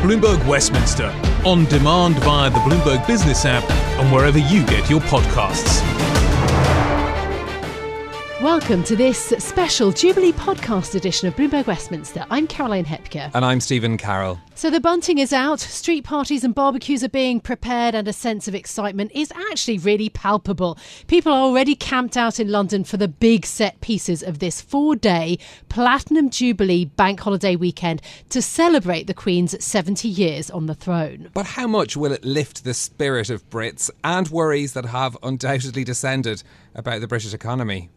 Bloomberg Westminster, on demand via the Bloomberg Business app and wherever you get your podcasts. Welcome to this special Jubilee podcast edition of Bloomberg Westminster. I'm Caroline Hepker. And I'm Stephen Carroll. So the bunting is out, street parties and barbecues are being prepared, and a sense of excitement is actually really palpable. People are already camped out in London for the big set pieces of this four day Platinum Jubilee bank holiday weekend to celebrate the Queen's 70 years on the throne. But how much will it lift the spirit of Brits and worries that have undoubtedly descended about the British economy?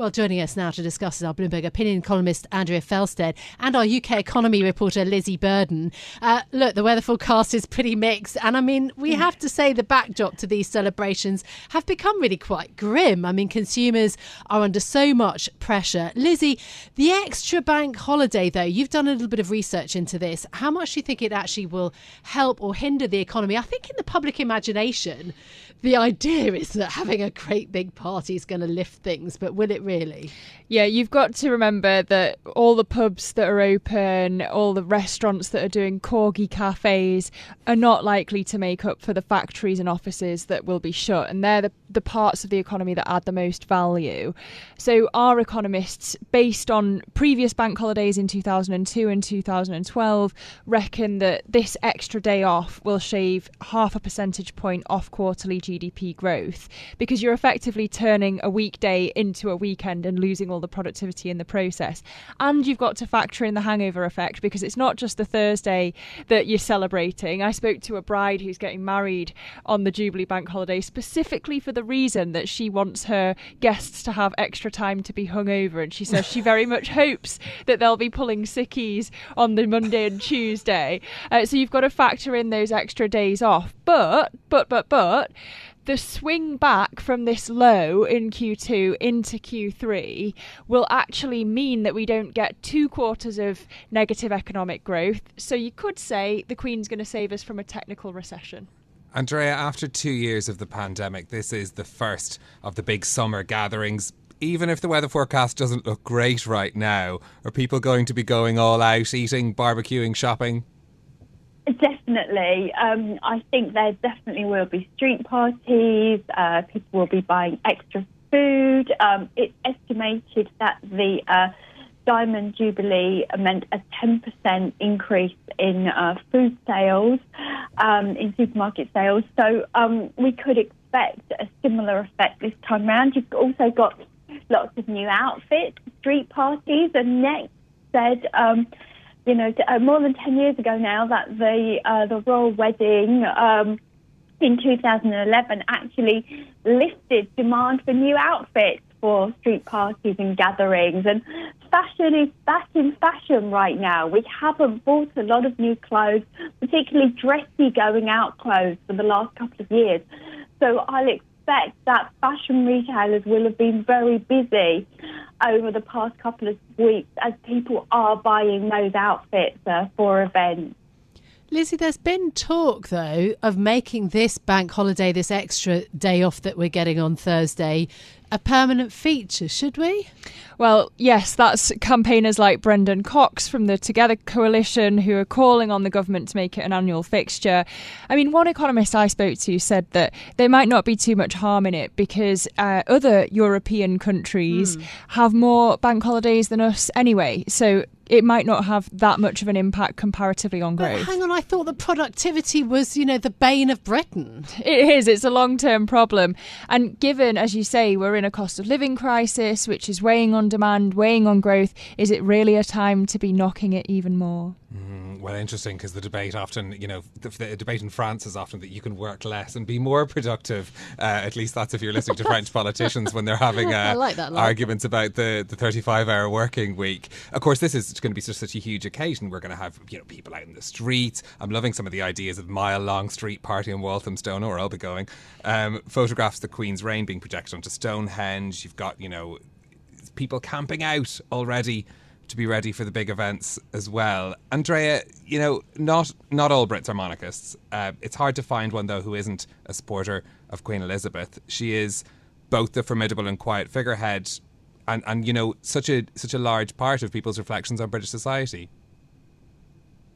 Well, joining us now to discuss is our Bloomberg opinion columnist Andrea Felsted and our UK economy reporter Lizzy Burden. Uh, look, the weather forecast is pretty mixed, and I mean, we have to say the backdrop to these celebrations have become really quite grim. I mean, consumers are under so much pressure. Lizzy, the extra bank holiday, though, you've done a little bit of research into this. How much do you think it actually will help or hinder the economy? I think in the public imagination, the idea is that having a great big party is going to lift things, but will it really? Yeah, you've got to remember that all the pubs that are open, all the restaurants that are doing corgi cafes are not likely to make up for the factories and offices that will be shut. And they're the, the parts of the economy that add the most value. So, our economists, based on previous bank holidays in 2002 and 2012, reckon that this extra day off will shave half a percentage point off quarterly GDP growth because you're effectively turning a weekday into a weekend and losing all the productivity in the process. And you've got to factor in the hangover effect because it's not just the Thursday that you're celebrating. I spoke to a bride who's getting married on the Jubilee Bank holiday specifically for the reason that she wants her guests to have extra time to be hungover. And she says she very much hopes that they'll be pulling sickies on the Monday and Tuesday. Uh, so you've got to factor in those extra days off. But, but, but, but, the swing back from this low in Q2 into Q3 will actually mean that we don't get two quarters of negative economic growth. So you could say the Queen's going to save us from a technical recession. Andrea, after two years of the pandemic, this is the first of the big summer gatherings. Even if the weather forecast doesn't look great right now, are people going to be going all out, eating, barbecuing, shopping? Definitely. Um, I think there definitely will be street parties. Uh, people will be buying extra food. Um, it's estimated that the uh, Diamond Jubilee meant a 10% increase in uh, food sales, um, in supermarket sales. So um, we could expect a similar effect this time around. You've also got lots of new outfits, street parties, and next said um, you know, uh, more than 10 years ago now that the, uh, the royal wedding um, in 2011 actually lifted demand for new outfits for street parties and gatherings. And fashion is back in fashion right now. We haven't bought a lot of new clothes, particularly dressy going out clothes, for the last couple of years. So I'll expect that fashion retailers will have been very busy over the past couple of weeks as people are buying those outfits uh, for events. Lizzy, there's been talk, though, of making this bank holiday, this extra day off that we're getting on Thursday, a permanent feature, should we? Well, yes, that's campaigners like Brendan Cox from the Together Coalition who are calling on the government to make it an annual fixture. I mean, one economist I spoke to said that there might not be too much harm in it because uh, other European countries mm. have more bank holidays than us anyway. So it might not have that much of an impact comparatively on growth. But hang on, I thought the productivity was, you know, the bane of Britain. It is. It's a long term problem. And given, as you say, we're in a cost of living crisis, which is weighing on demand, weighing on growth, is it really a time to be knocking it even more? Mm, Well, interesting because the debate often, you know, the, the, debate in France is often that you can work less and be more productive. Uh, at least that's if you're listening to French politicians when they're having uh, like arguments about the, the 35 hour working week. Of course, this is going to be such, such a huge occasion. We're going to have, you know, people out in the streets. I'm loving some of the ideas of mile long street party in Walthamstow, or I'll be going. Um, photographs of the Queen's reign being projected onto Stonehenge. You've got, you know, people camping out already to be ready for the big events as well. Andrea, you know, not not all Brits are monarchists. Uh, it's hard to find one though who isn't a supporter of Queen Elizabeth. She is both the formidable and quiet figurehead, and and you know, such a such a large part of people's reflections on British society.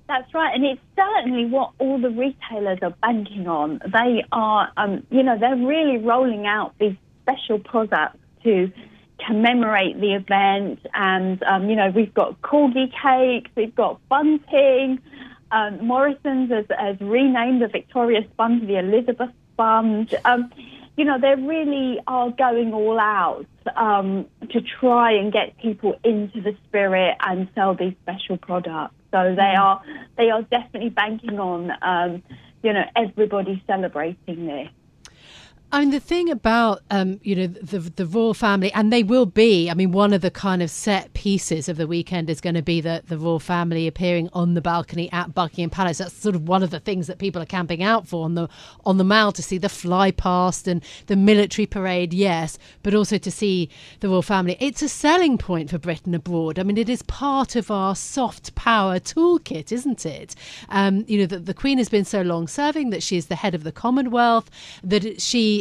That's right, and it's certainly what all the retailers are banking on. They are, um, you know, they're really rolling out these special products to commemorate the event. And, um, you know, we've got corgi cakes, we've got bunting. Um, Morrison's has, has, renamed the Victoria sponge the Elizabeth sponge. Um, you know, they really are going all out um, to try and get people into the spirit and sell these special products. So they mm. are they are definitely banking on um, you know everybody celebrating this. I mean, the thing about um, you know the the royal family, and they will be. I mean, one of the kind of set pieces of the weekend is going to be the the royal family appearing on the balcony at Buckingham Palace. That's sort of one of the things that people are camping out for on the on the Mall to see the fly past and the military parade, yes, but also to see the royal family. It's a selling point for Britain abroad. I mean, it is part of our soft power toolkit, isn't it? Um, you know, that the Queen has been so long serving that she is the head of the Commonwealth, that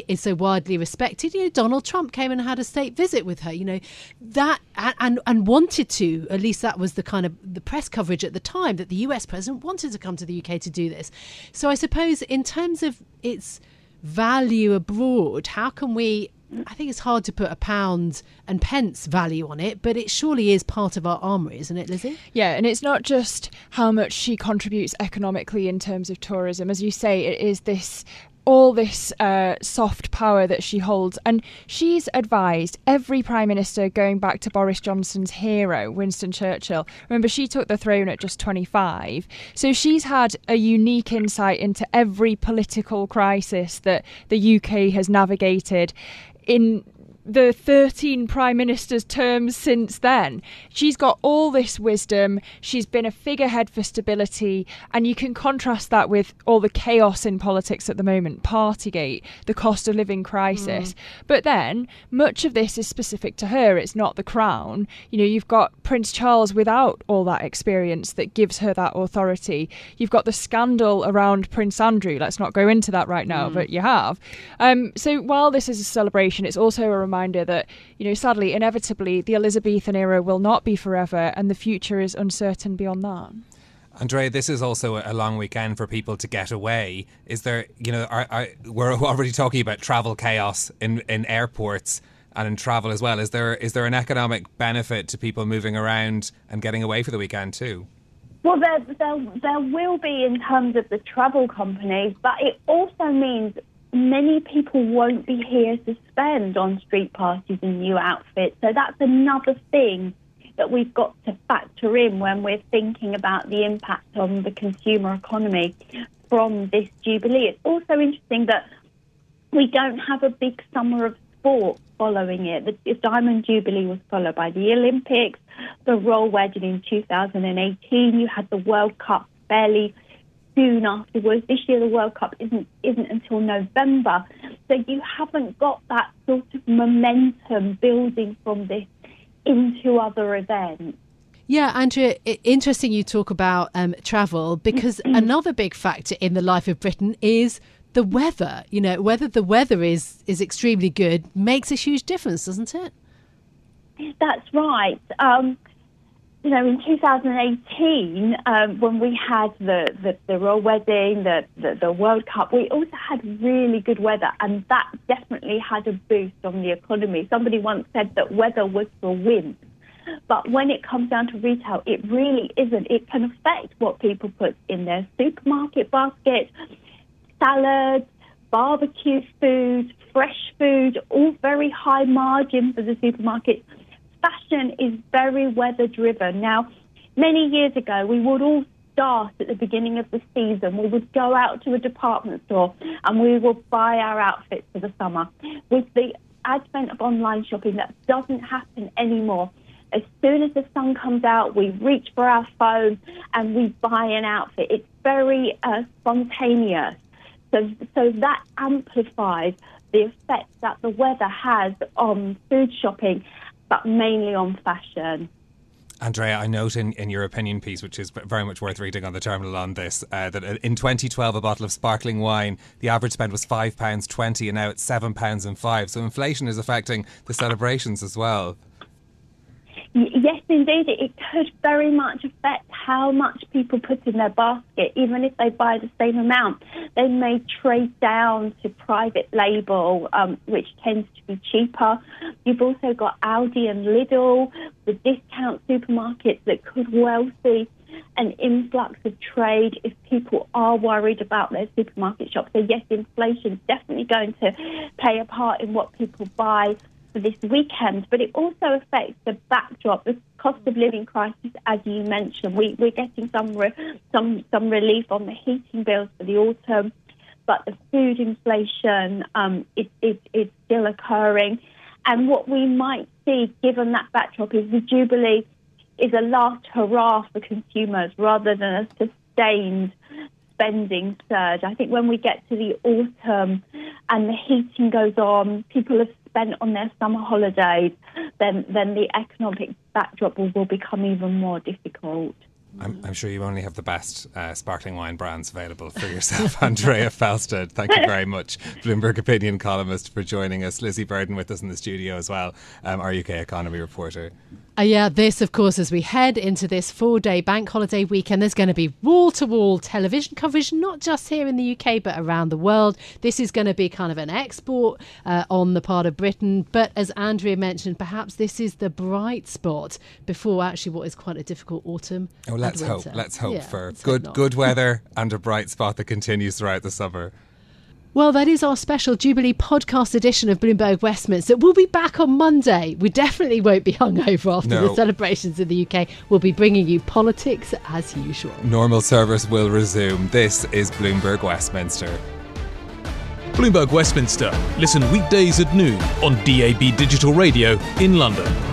is so widely respected. You know, Donald Trump came and had a state visit with her. You know, that and and wanted to. At least that was the kind of the press coverage at the time that the U.S. president wanted to come to the UK to do this. So I suppose in terms of its value abroad, how can we I think it's hard to put a pound and pence value on it, but it surely is part of our armoury, isn't it, Lizzy? Yeah, and it's not just how much she contributes economically in terms of tourism. As you say, it is this all this uh, soft power that she holds. And she's advised every prime minister going back to Boris Johnson's hero, Winston Churchill. Remember, she took the throne at just 25. So she's had a unique insight into every political crisis that the UK has navigated in the 13 prime ministers' terms since then. She's got all this wisdom. She's been a figurehead for stability. And you can contrast that with all the chaos in politics at the moment Partygate, the cost of living crisis. Mm. But then, much of this is specific to her. It's not the crown. You know, you've got Prince Charles without all that experience that gives her that authority. You've got the scandal around Prince Andrew. Let's not go into that right now, mm. but you have. Um, so while this is a celebration, it's also a reminder that, you know, sadly, inevitably, the Elizabethan era will not be forever and the future is uncertain beyond that. Andrea, this is also a long weekend for people to get away. Is there, you know, are, are, we're already talking about travel chaos in, in airports and in travel as well. Is there is there an economic benefit to people moving around and getting away for the weekend too? Well, there, there, there will be in terms of the travel companies, but it also means many people won't be here to spend on street parties and new outfits. So that's another thing that we've got to factor in when we're thinking about the impact on the consumer economy from this Jubilee. It's also interesting that we don't have a big summer of sport following it. The Diamond Jubilee was followed by the Olympics, the Royal Wedding in 2018. You had the World Cup fairly soon afterwards. This year, the World Cup isn't isn't until November, so you haven't got that sort of momentum building from this into other events. Yeah, Andrea, interesting you talk about um, travel because another big factor in the life of Britain is the weather. You know, whether the weather is is extremely good makes a huge difference, doesn't it? That's right. Um, you know, in 2018, um, when we had the, the, the royal wedding, the, the, the, World Cup, we also had really good weather, and that definitely had a boost on the economy. Somebody once said that weather was for wimps. But when it comes down to retail, it really isn't. It can affect what people put in their supermarket basket, salads, barbecue food, fresh food, all very high margin for the supermarket fashion is very weather driven. Now, many years ago, we would all start at the beginning of the season. We would go out to a department store and we would buy our outfits for the summer. With the advent of online shopping, that doesn't happen anymore. As soon as the sun comes out, we reach for our phone and we buy an outfit. It's very uh, spontaneous. So, so that amplifies the effect that the weather has on food shopping, but mainly on fashion. Andrea, I note in, in your opinion piece, which is very much worth reading on the terminal on this, uh, that in 2012 a bottle of sparkling wine, the average spend was five pounds twenty, and now it's seven pounds and five. So inflation is affecting the celebrations as well. Yes, indeed, it could very much affect how much people put in their basket. Even if they buy the same amount, they may trade down to private label, um, which tends to be cheaper. You've also got Aldi and Lidl, the discount supermarkets that could well see an influx of trade if people are worried about their supermarket shops. So, yes, inflation is definitely going to play a part in what people buy for this weekend, but it also affects the backdrop, the cost of living crisis, as you mentioned. We, we're getting some re, some some relief on the heating bills for the autumn, but the food inflation um, is, is, is still occurring. And what we might see, given that backdrop, is the Jubilee is a last hurrah for consumers rather than a sustained spending surge. I think when we get to the autumn and the heating goes on, people have spent on their summer holidays, then then the economic backdrop will, will become even more difficult. I'm, I'm, sure you only have the best uh, sparkling wine brands available for yourself, Andrea Felsted. Thank you very much, Bloomberg Opinion columnist, for joining us. Lizzy Burden with us in the studio as well, um, our UK economy reporter. Uh, yeah, this, of course, as we head into this four day bank holiday weekend, there's going to be wall to wall television coverage, not just here in the UK, but around the world. This is going to be kind of an export uh, on the part of Britain. But as Andrea mentioned, perhaps this is the bright spot before actually what is quite a difficult autumn. Oh, let's hope. Let's hope yeah, for good, good weather and a bright spot that continues throughout the summer. Well, that is our special Jubilee podcast edition of Bloomberg Westminster. We'll be back on Monday. We definitely won't be hungover after no. the celebrations in the UK. We'll be bringing you politics as usual. Normal service will resume. This is Bloomberg Westminster. Bloomberg Westminster. Listen weekdays at noon on DAB Digital Radio in London.